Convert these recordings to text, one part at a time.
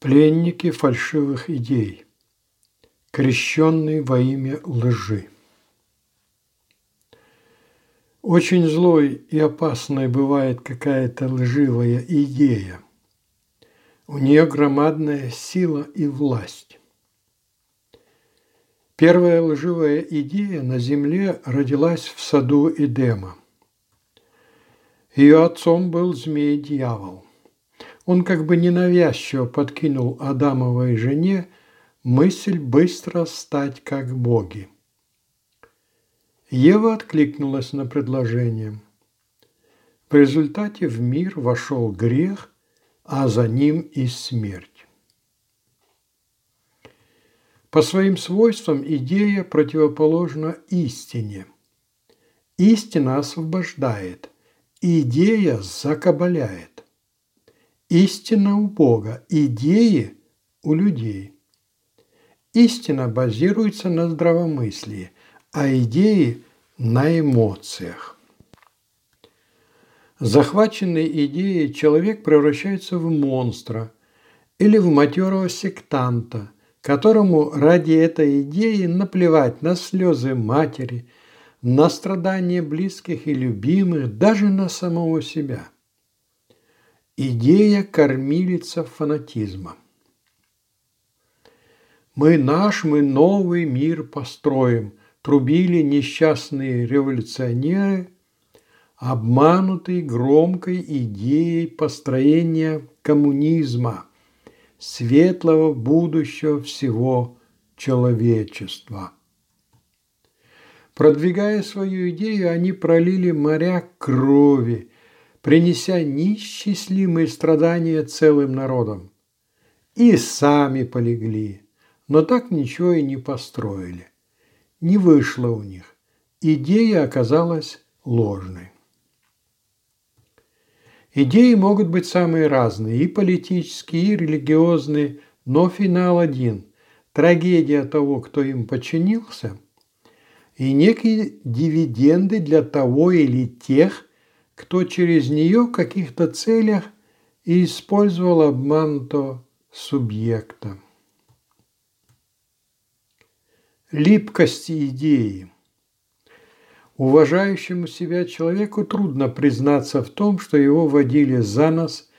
Пленники фальшивых идей. Крещенный во имя лжи. Очень злой и опасной бывает какая-то лживая идея. У нее громадная сила и власть. Первая лживая идея на земле родилась в саду Эдема. Ее отцом был змей-дьявол – он как бы ненавязчиво подкинул Адамовой жене мысль быстро стать как боги. Ева откликнулась на предложение. В результате в мир вошел грех, а за ним и смерть. По своим свойствам идея противоположна истине. Истина освобождает, идея закабаляет. Истина у Бога, идеи у людей. Истина базируется на здравомыслии, а идеи – на эмоциях. Захваченный идеей человек превращается в монстра или в матерого сектанта, которому ради этой идеи наплевать на слезы матери, на страдания близких и любимых, даже на самого себя – Идея кормилица фанатизма. Мы наш, мы новый мир построим, трубили несчастные революционеры, обманутые громкой идеей построения коммунизма, светлого будущего всего человечества. Продвигая свою идею, они пролили моря крови, принеся неисчислимые страдания целым народам. И сами полегли, но так ничего и не построили. Не вышло у них. Идея оказалась ложной. Идеи могут быть самые разные, и политические, и религиозные, но финал один – трагедия того, кто им подчинился, и некие дивиденды для того или тех, кто через нее в каких-то целях и использовал обманутого субъекта. Липкость идеи. Уважающему себя человеку трудно признаться в том, что его водили за нос,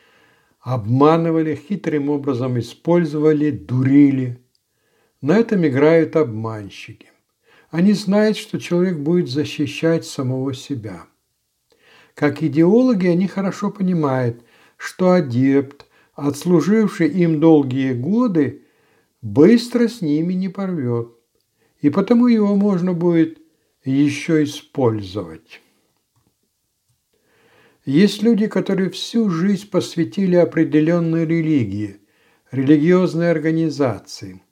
обманывали, хитрым образом использовали, дурили. На этом играют обманщики. Они знают, что человек будет защищать самого себя – как идеологи они хорошо понимают, что адепт, отслуживший им долгие годы, быстро с ними не порвет, и потому его можно будет еще использовать. Есть люди, которые всю жизнь посвятили определенной религии, религиозной организации.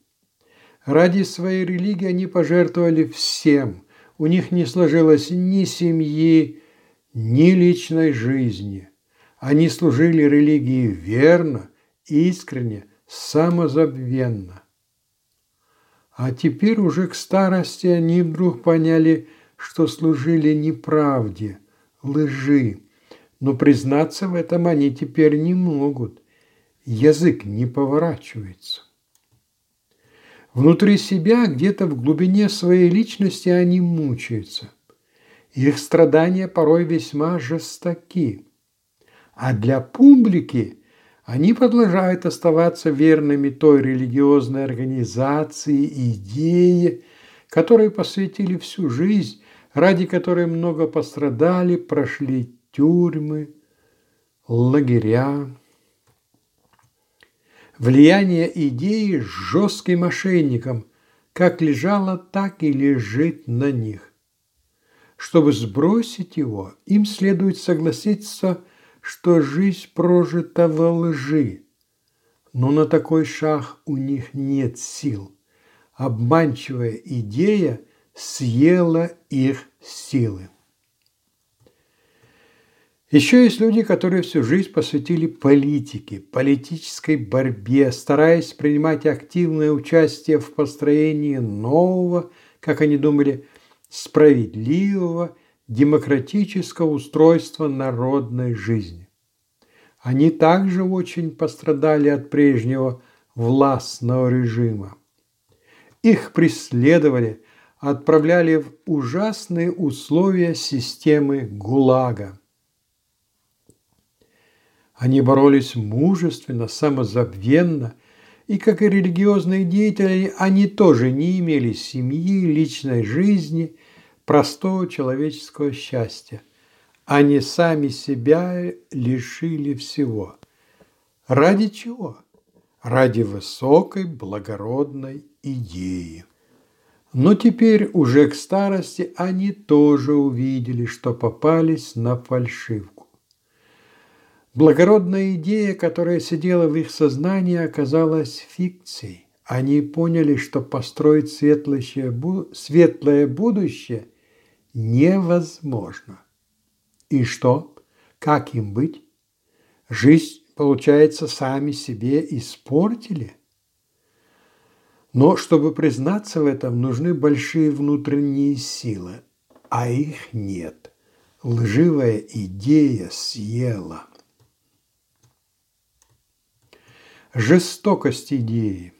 Ради своей религии они пожертвовали всем. У них не сложилось ни семьи, ни личной жизни. Они служили религии верно, искренне, самозабвенно. А теперь уже к старости они вдруг поняли, что служили неправде, лжи. Но признаться в этом они теперь не могут. Язык не поворачивается. Внутри себя, где-то в глубине своей личности они мучаются – их страдания порой весьма жестоки. А для публики они продолжают оставаться верными той религиозной организации, идее, которой посвятили всю жизнь, ради которой много пострадали, прошли тюрьмы, лагеря. Влияние идеи жестким мошенникам как лежало, так и лежит на них. Чтобы сбросить его, им следует согласиться, что жизнь прожита во лжи. Но на такой шаг у них нет сил. Обманчивая идея съела их силы. Еще есть люди, которые всю жизнь посвятили политике, политической борьбе, стараясь принимать активное участие в построении нового, как они думали, справедливого демократического устройства народной жизни. Они также очень пострадали от прежнего властного режима. Их преследовали, отправляли в ужасные условия системы ГУЛАГа. Они боролись мужественно, самозабвенно, и, как и религиозные деятели, они тоже не имели семьи, личной жизни, простого человеческого счастья. Они сами себя лишили всего. Ради чего? Ради высокой, благородной идеи. Но теперь уже к старости они тоже увидели, что попались на фальшивку. Благородная идея, которая сидела в их сознании, оказалась фикцией. Они поняли, что построить светлое будущее невозможно. И что? Как им быть? Жизнь, получается, сами себе испортили? Но чтобы признаться в этом, нужны большие внутренние силы, а их нет. Лживая идея съела. Жестокость идеи.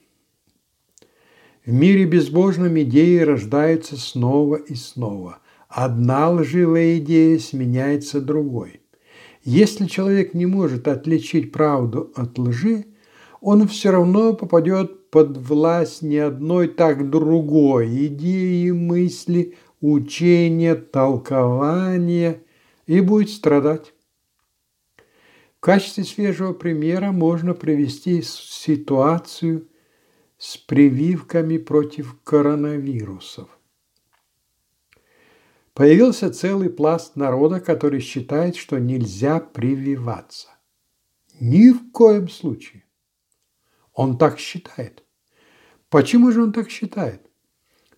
В мире безбожном идеи рождаются снова и снова. Одна лживая идея сменяется другой. Если человек не может отличить правду от лжи, он все равно попадет под власть не одной, так другой идеи, мысли, учения, толкования и будет страдать. В качестве свежего примера можно привести ситуацию с прививками против коронавирусов. Появился целый пласт народа, который считает, что нельзя прививаться. Ни в коем случае. Он так считает. Почему же он так считает?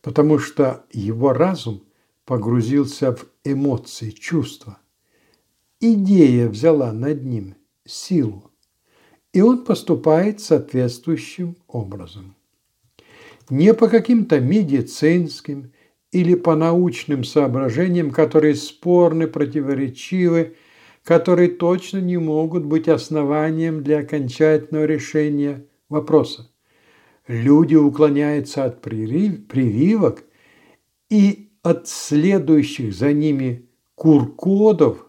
Потому что его разум погрузился в эмоции, чувства. Идея взяла над ним силу, и он поступает соответствующим образом. Не по каким-то медицинским или по научным соображениям, которые спорны, противоречивы, которые точно не могут быть основанием для окончательного решения вопроса. Люди уклоняются от прививок и от следующих за ними куркодов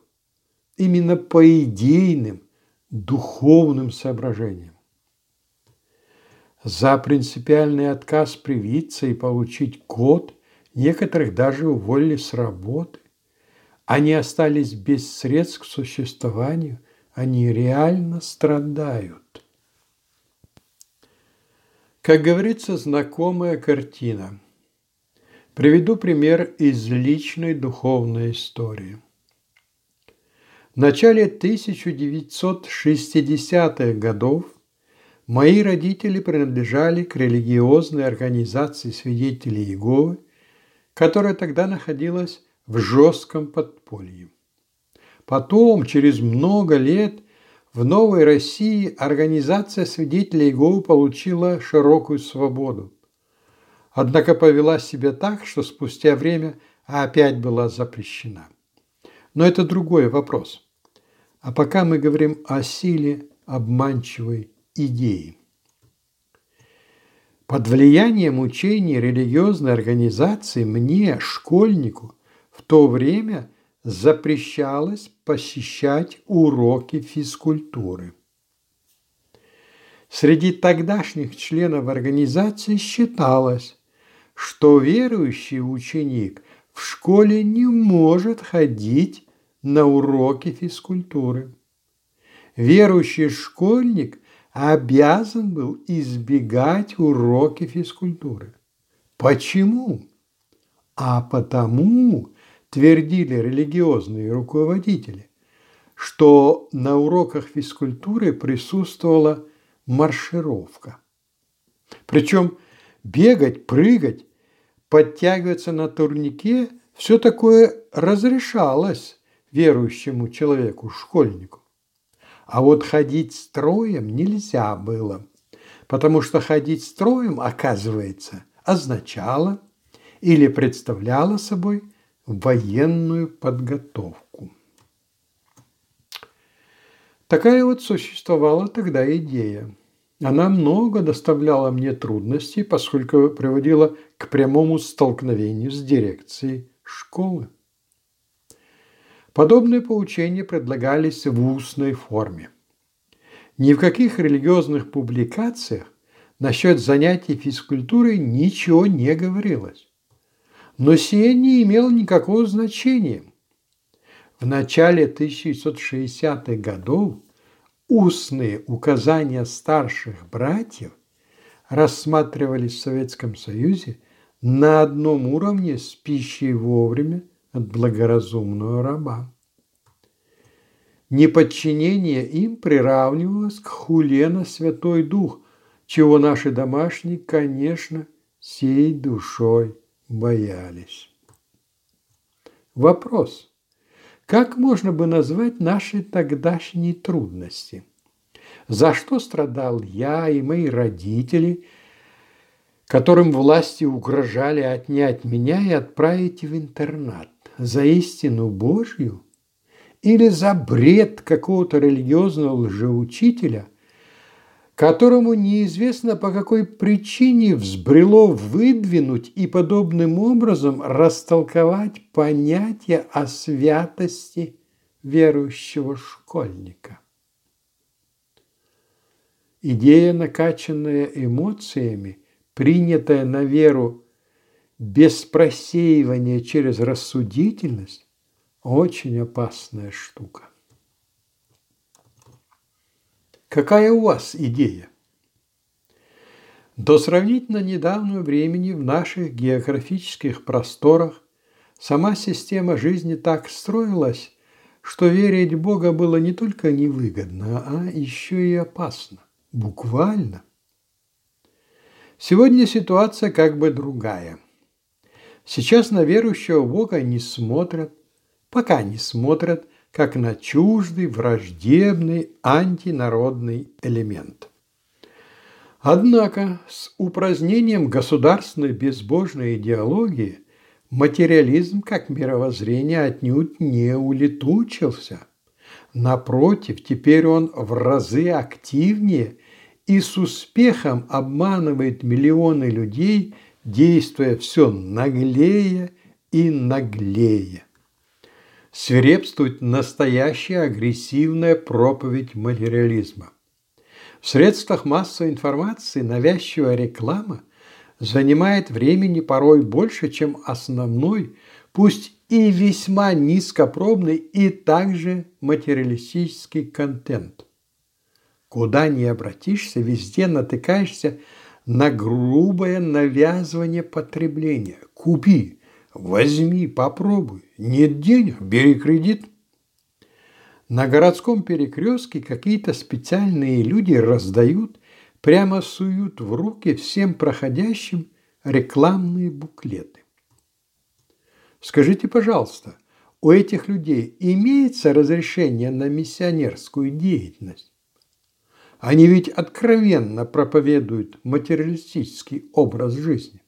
именно по идейным, духовным соображениям. За принципиальный отказ привиться и получить код некоторых даже уволили с работы. Они остались без средств к существованию, они реально страдают. Как говорится, знакомая картина. Приведу пример из личной духовной истории. В начале 1960-х годов мои родители принадлежали к религиозной организации свидетелей Иеговы, которая тогда находилась в жестком подполье. Потом, через много лет, в Новой России организация свидетелей Иеговы получила широкую свободу. Однако повела себя так, что спустя время опять была запрещена. Но это другой вопрос. А пока мы говорим о силе обманчивой идеи. Под влиянием учений религиозной организации мне, школьнику, в то время запрещалось посещать уроки физкультуры. Среди тогдашних членов организации считалось, что верующий ученик в школе не может ходить на уроки физкультуры. Верующий школьник обязан был избегать уроки физкультуры. Почему? А потому, твердили религиозные руководители, что на уроках физкультуры присутствовала маршировка. Причем бегать, прыгать, подтягиваться на турнике – все такое разрешалось верующему человеку, школьнику. А вот ходить строем нельзя было, потому что ходить строем, оказывается, означало или представляло собой военную подготовку. Такая вот существовала тогда идея. Она много доставляла мне трудностей, поскольку приводила к прямому столкновению с дирекцией школы. Подобные поучения предлагались в устной форме. Ни в каких религиозных публикациях насчет занятий физкультурой ничего не говорилось. Но сие не имело никакого значения. В начале 1960-х годов устные указания старших братьев рассматривались в Советском Союзе на одном уровне с пищей вовремя от благоразумного раба. Неподчинение им приравнивалось к хуле на Святой Дух, чего наши домашние, конечно, всей душой боялись. Вопрос. Как можно бы назвать наши тогдашние трудности? За что страдал я и мои родители, которым власти угрожали отнять меня и отправить в интернат? За истину Божью? Или за бред какого-то религиозного лжеучителя, которому неизвестно по какой причине взбрело выдвинуть и подобным образом растолковать понятие о святости верующего школьника. Идея, накачанная эмоциями, принятая на веру без просеивания через рассудительность, очень опасная штука. Какая у вас идея? До сравнительно недавнего времени в наших географических просторах сама система жизни так строилась, что верить в Бога было не только невыгодно, а еще и опасно. Буквально. Сегодня ситуация как бы другая. Сейчас на верующего Бога не смотрят, пока не смотрят, как на чуждый, враждебный, антинародный элемент. Однако с упразднением государственной безбожной идеологии материализм как мировоззрение отнюдь не улетучился. Напротив, теперь он в разы активнее и с успехом обманывает миллионы людей, действуя все наглее и наглее свирепствует настоящая агрессивная проповедь материализма. В средствах массовой информации навязчивая реклама занимает времени порой больше, чем основной, пусть и весьма низкопробный и также материалистический контент. Куда ни обратишься, везде натыкаешься на грубое навязывание потребления. Купи, Возьми, попробуй. Нет денег, бери кредит. На городском перекрестке какие-то специальные люди раздают, прямо суют в руки всем проходящим рекламные буклеты. Скажите, пожалуйста, у этих людей имеется разрешение на миссионерскую деятельность? Они ведь откровенно проповедуют материалистический образ жизни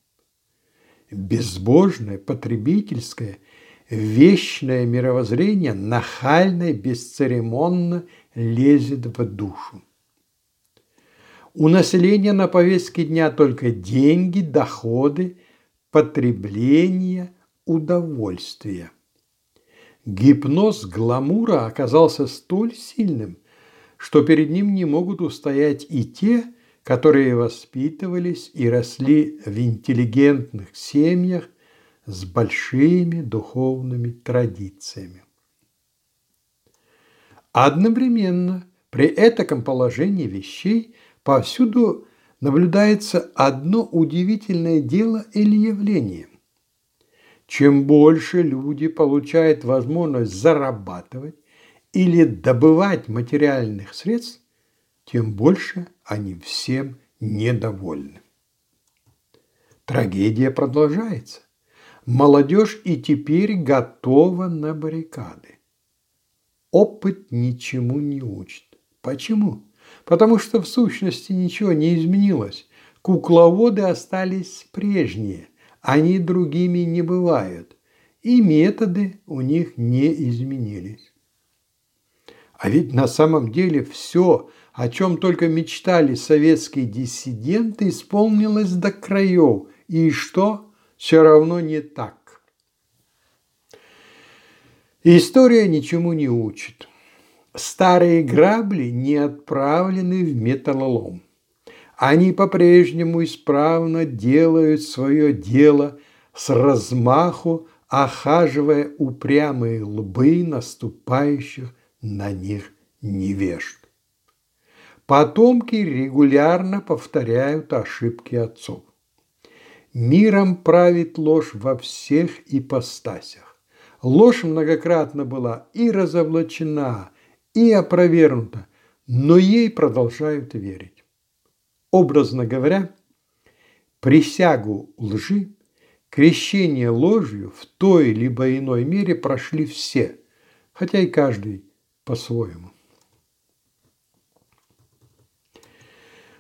безбожное, потребительское, вечное мировоззрение нахально и бесцеремонно лезет в душу. У населения на повестке дня только деньги, доходы, потребление, удовольствие. Гипноз гламура оказался столь сильным, что перед ним не могут устоять и те, которые воспитывались и росли в интеллигентных семьях с большими духовными традициями. Одновременно при этом положении вещей повсюду наблюдается одно удивительное дело или явление. Чем больше люди получают возможность зарабатывать или добывать материальных средств, тем больше они всем недовольны. Трагедия продолжается. Молодежь и теперь готова на баррикады. Опыт ничему не учит. Почему? Потому что в сущности ничего не изменилось. Кукловоды остались прежние, они другими не бывают, и методы у них не изменились. А ведь на самом деле все о чем только мечтали советские диссиденты, исполнилось до краев. И что? Все равно не так. История ничему не учит. Старые грабли не отправлены в металлолом. Они по-прежнему исправно делают свое дело с размаху, охаживая упрямые лбы наступающих на них невежд. Потомки регулярно повторяют ошибки отцов. Миром правит ложь во всех ипостасях. Ложь многократно была и разоблачена, и опровергнута, но ей продолжают верить. Образно говоря, присягу лжи, крещение ложью в той либо иной мере прошли все, хотя и каждый по-своему.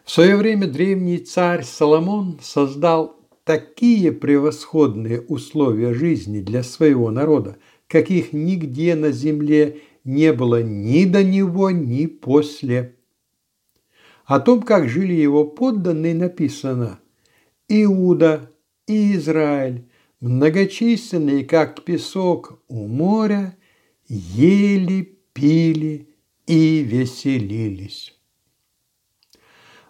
В свое время древний царь Соломон создал такие превосходные условия жизни для своего народа, каких нигде на земле не было ни до него, ни после. О том, как жили его подданные, написано «Иуда и Израиль, многочисленные, как песок у моря, ели, пили и веселились».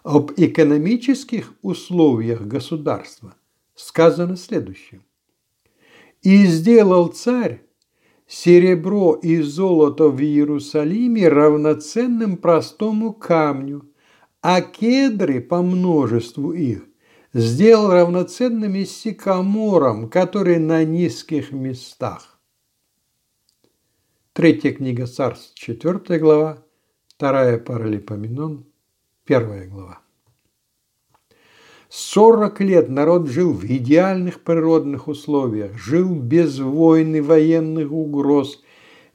Об экономических условиях государства сказано следующее. «И сделал царь серебро и золото в Иерусалиме равноценным простому камню, а кедры по множеству их сделал равноценными сикаморам, которые на низких местах. Третья книга Царств, четвертая глава, вторая Паралипоменон, первая глава. Сорок лет народ жил в идеальных природных условиях, жил без войн и военных угроз,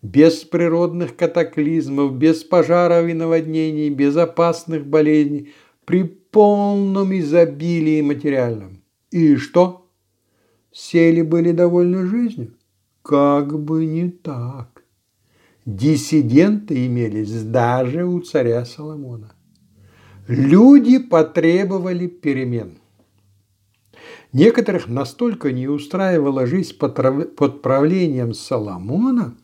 без природных катаклизмов, без пожаров и наводнений, без опасных болезней, при полном изобилии материальном. И что? Сели были довольны жизнью? Как бы не так. Диссиденты имелись даже у царя Соломона. Люди потребовали перемен. Некоторых настолько не устраивала жизнь под правлением Соломона,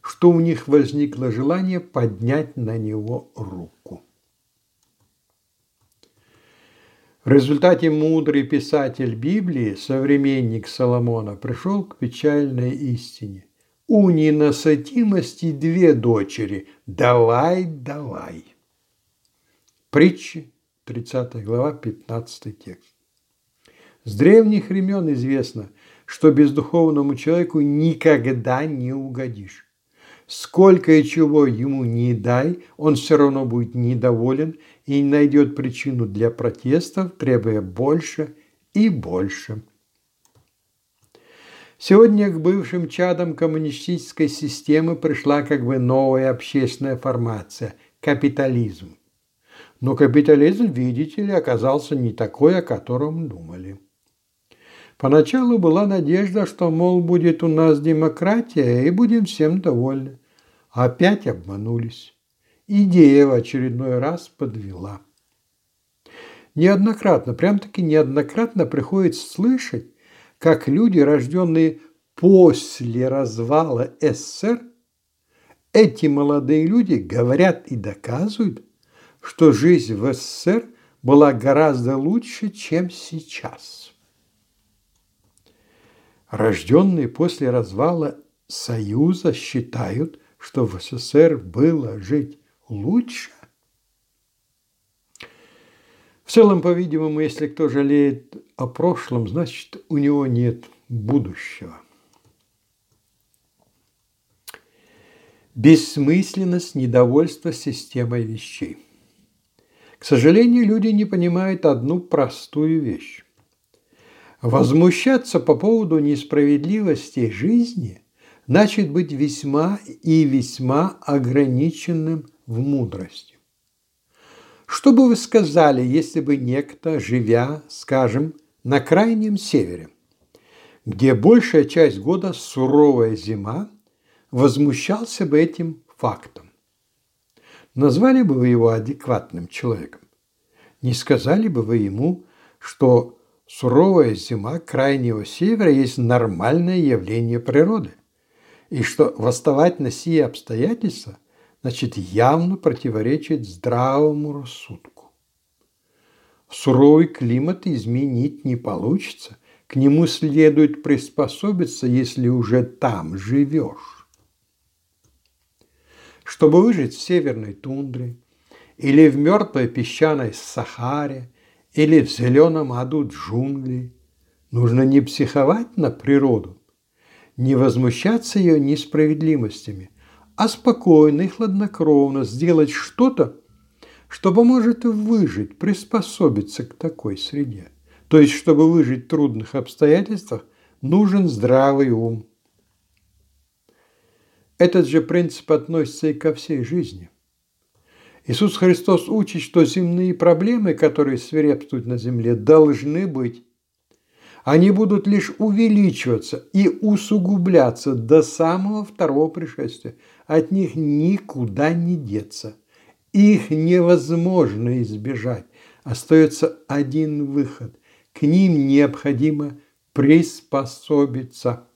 что у них возникло желание поднять на него руку. В результате мудрый писатель Библии, современник Соломона, пришел к печальной истине. У ненасытимости две дочери. Давай, давай. Притчи, 30 глава, 15 текст. С древних времен известно, что бездуховному человеку никогда не угодишь. Сколько и чего ему не дай, он все равно будет недоволен и найдет причину для протестов, требуя больше и больше. Сегодня к бывшим чадам коммунистической системы пришла как бы новая общественная формация – капитализм. Но капитализм, видите ли, оказался не такой, о котором думали. Поначалу была надежда, что, мол, будет у нас демократия и будем всем довольны. Опять обманулись. Идея в очередной раз подвела. Неоднократно, прям-таки неоднократно приходится слышать, как люди, рожденные после развала СССР, эти молодые люди говорят и доказывают, что жизнь в СССР была гораздо лучше, чем сейчас. Рожденные после развала Союза считают, что в СССР было жить лучше. В целом, по-видимому, если кто жалеет о прошлом, значит, у него нет будущего. Бессмысленность недовольства системой вещей – к сожалению, люди не понимают одну простую вещь. Возмущаться по поводу несправедливости жизни значит быть весьма и весьма ограниченным в мудрости. Что бы вы сказали, если бы некто, живя, скажем, на крайнем севере, где большая часть года суровая зима, возмущался бы этим фактом? Назвали бы вы его адекватным человеком? Не сказали бы вы ему, что суровая зима крайнего севера есть нормальное явление природы, и что восставать на сие обстоятельства значит явно противоречит здравому рассудку. Суровый климат изменить не получится, к нему следует приспособиться, если уже там живешь. Чтобы выжить в северной тундре, или в мертвой песчаной Сахаре, или в зеленом аду джунглей, нужно не психовать на природу, не возмущаться ее несправедливостями, а спокойно и хладнокровно сделать что-то, что поможет выжить, приспособиться к такой среде. То есть, чтобы выжить в трудных обстоятельствах, нужен здравый ум. Этот же принцип относится и ко всей жизни. Иисус Христос учит, что земные проблемы, которые свирепствуют на земле, должны быть. Они будут лишь увеличиваться и усугубляться до самого второго пришествия. От них никуда не деться. Их невозможно избежать. Остается один выход. К ним необходимо приспособиться.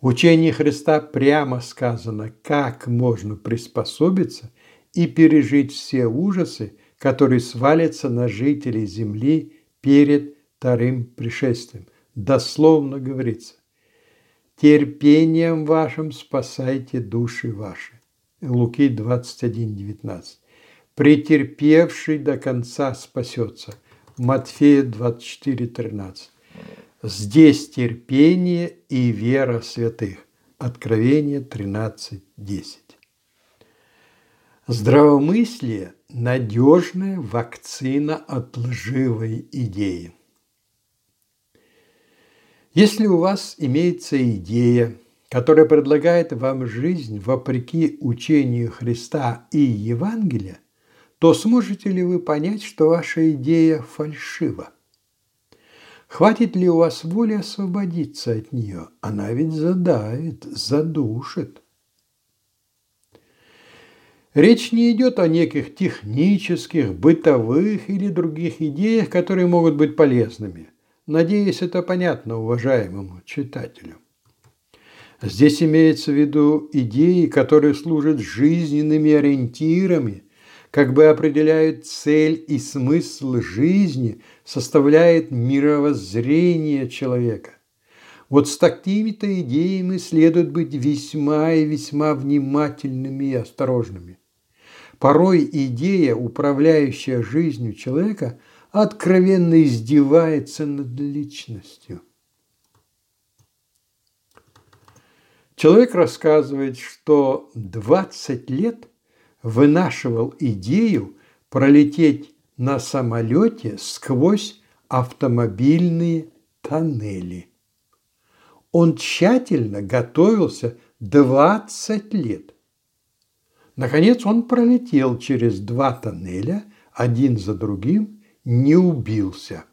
В учении Христа прямо сказано, как можно приспособиться и пережить все ужасы, которые свалятся на жителей земли перед вторым пришествием. Дословно говорится, терпением вашим спасайте души ваши. Луки 21, 19. Претерпевший до конца спасется. Матфея 24, 13. Здесь терпение и вера святых. Откровение 13.10. Здравомыслие – надежная вакцина от лживой идеи. Если у вас имеется идея, которая предлагает вам жизнь вопреки учению Христа и Евангелия, то сможете ли вы понять, что ваша идея фальшива? Хватит ли у вас воли освободиться от нее? Она ведь задавит, задушит. Речь не идет о неких технических, бытовых или других идеях, которые могут быть полезными. Надеюсь, это понятно уважаемому читателю. Здесь имеется в виду идеи, которые служат жизненными ориентирами – как бы определяют цель и смысл жизни, составляет мировоззрение человека. Вот с такими-то идеями следует быть весьма и весьма внимательными и осторожными. Порой идея, управляющая жизнью человека, откровенно издевается над личностью. Человек рассказывает, что 20 лет вынашивал идею пролететь на самолете сквозь автомобильные тоннели. Он тщательно готовился 20 лет. Наконец он пролетел через два тоннеля, один за другим, не убился.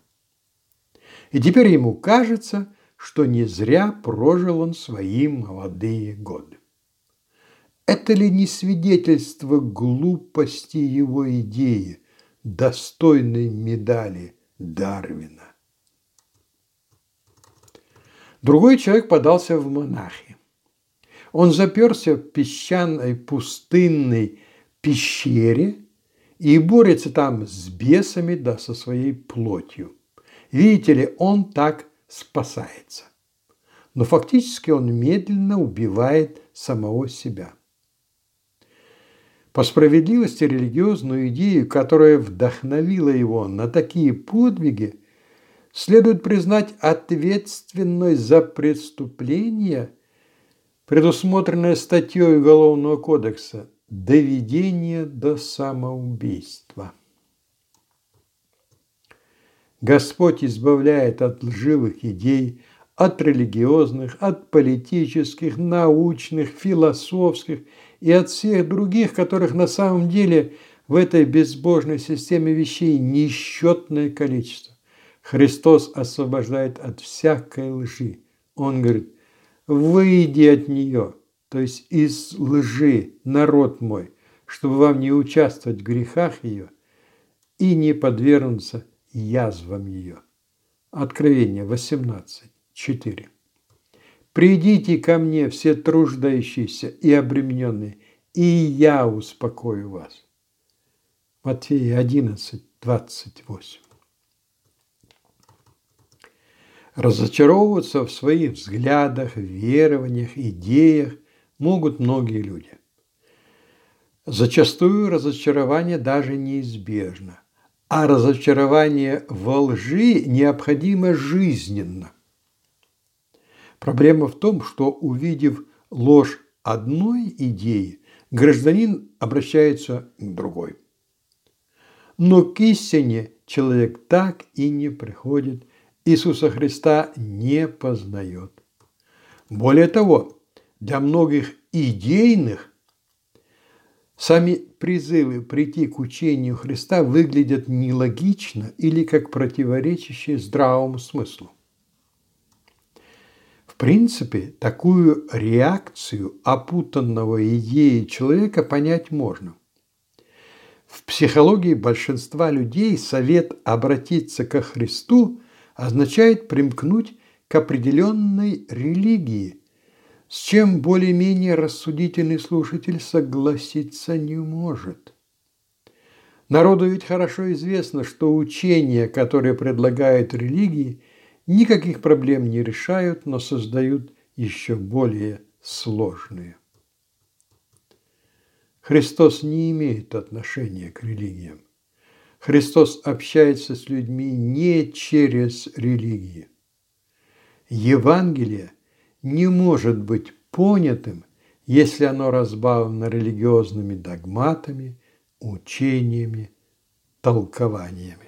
И теперь ему кажется, что не зря прожил он свои молодые годы. Это ли не свидетельство глупости его идеи, достойной медали Дарвина? Другой человек подался в монахи. Он заперся в песчаной пустынной пещере и борется там с бесами да со своей плотью. Видите ли, он так спасается. Но фактически он медленно убивает самого себя. По справедливости религиозную идею, которая вдохновила его на такие подвиги, следует признать ответственной за преступление, предусмотренное статьей Уголовного кодекса «Доведение до самоубийства». Господь избавляет от лживых идей, от религиозных, от политических, научных, философских – и от всех других, которых на самом деле в этой безбожной системе вещей несчетное количество. Христос освобождает от всякой лжи. Он говорит, выйди от нее, то есть из лжи, народ мой, чтобы вам не участвовать в грехах ее и не подвергнуться язвам ее. Откровение 18, 4. Придите ко мне, все труждающиеся и обремененные, и я успокою вас. Матфея 11, 28. Разочаровываться в своих взглядах, верованиях, идеях могут многие люди. Зачастую разочарование даже неизбежно, а разочарование во лжи необходимо жизненно. Проблема в том, что увидев ложь одной идеи, гражданин обращается к другой. Но к истине человек так и не приходит, Иисуса Христа не познает. Более того, для многих идейных сами призывы прийти к учению Христа выглядят нелогично или как противоречащие здравому смыслу принципе, такую реакцию опутанного идеи человека понять можно. В психологии большинства людей совет обратиться ко Христу означает примкнуть к определенной религии, с чем более-менее рассудительный слушатель согласиться не может. Народу ведь хорошо известно, что учения, которые предлагают религии – никаких проблем не решают, но создают еще более сложные. Христос не имеет отношения к религиям. Христос общается с людьми не через религии. Евангелие не может быть понятым, если оно разбавлено религиозными догматами, учениями, толкованиями.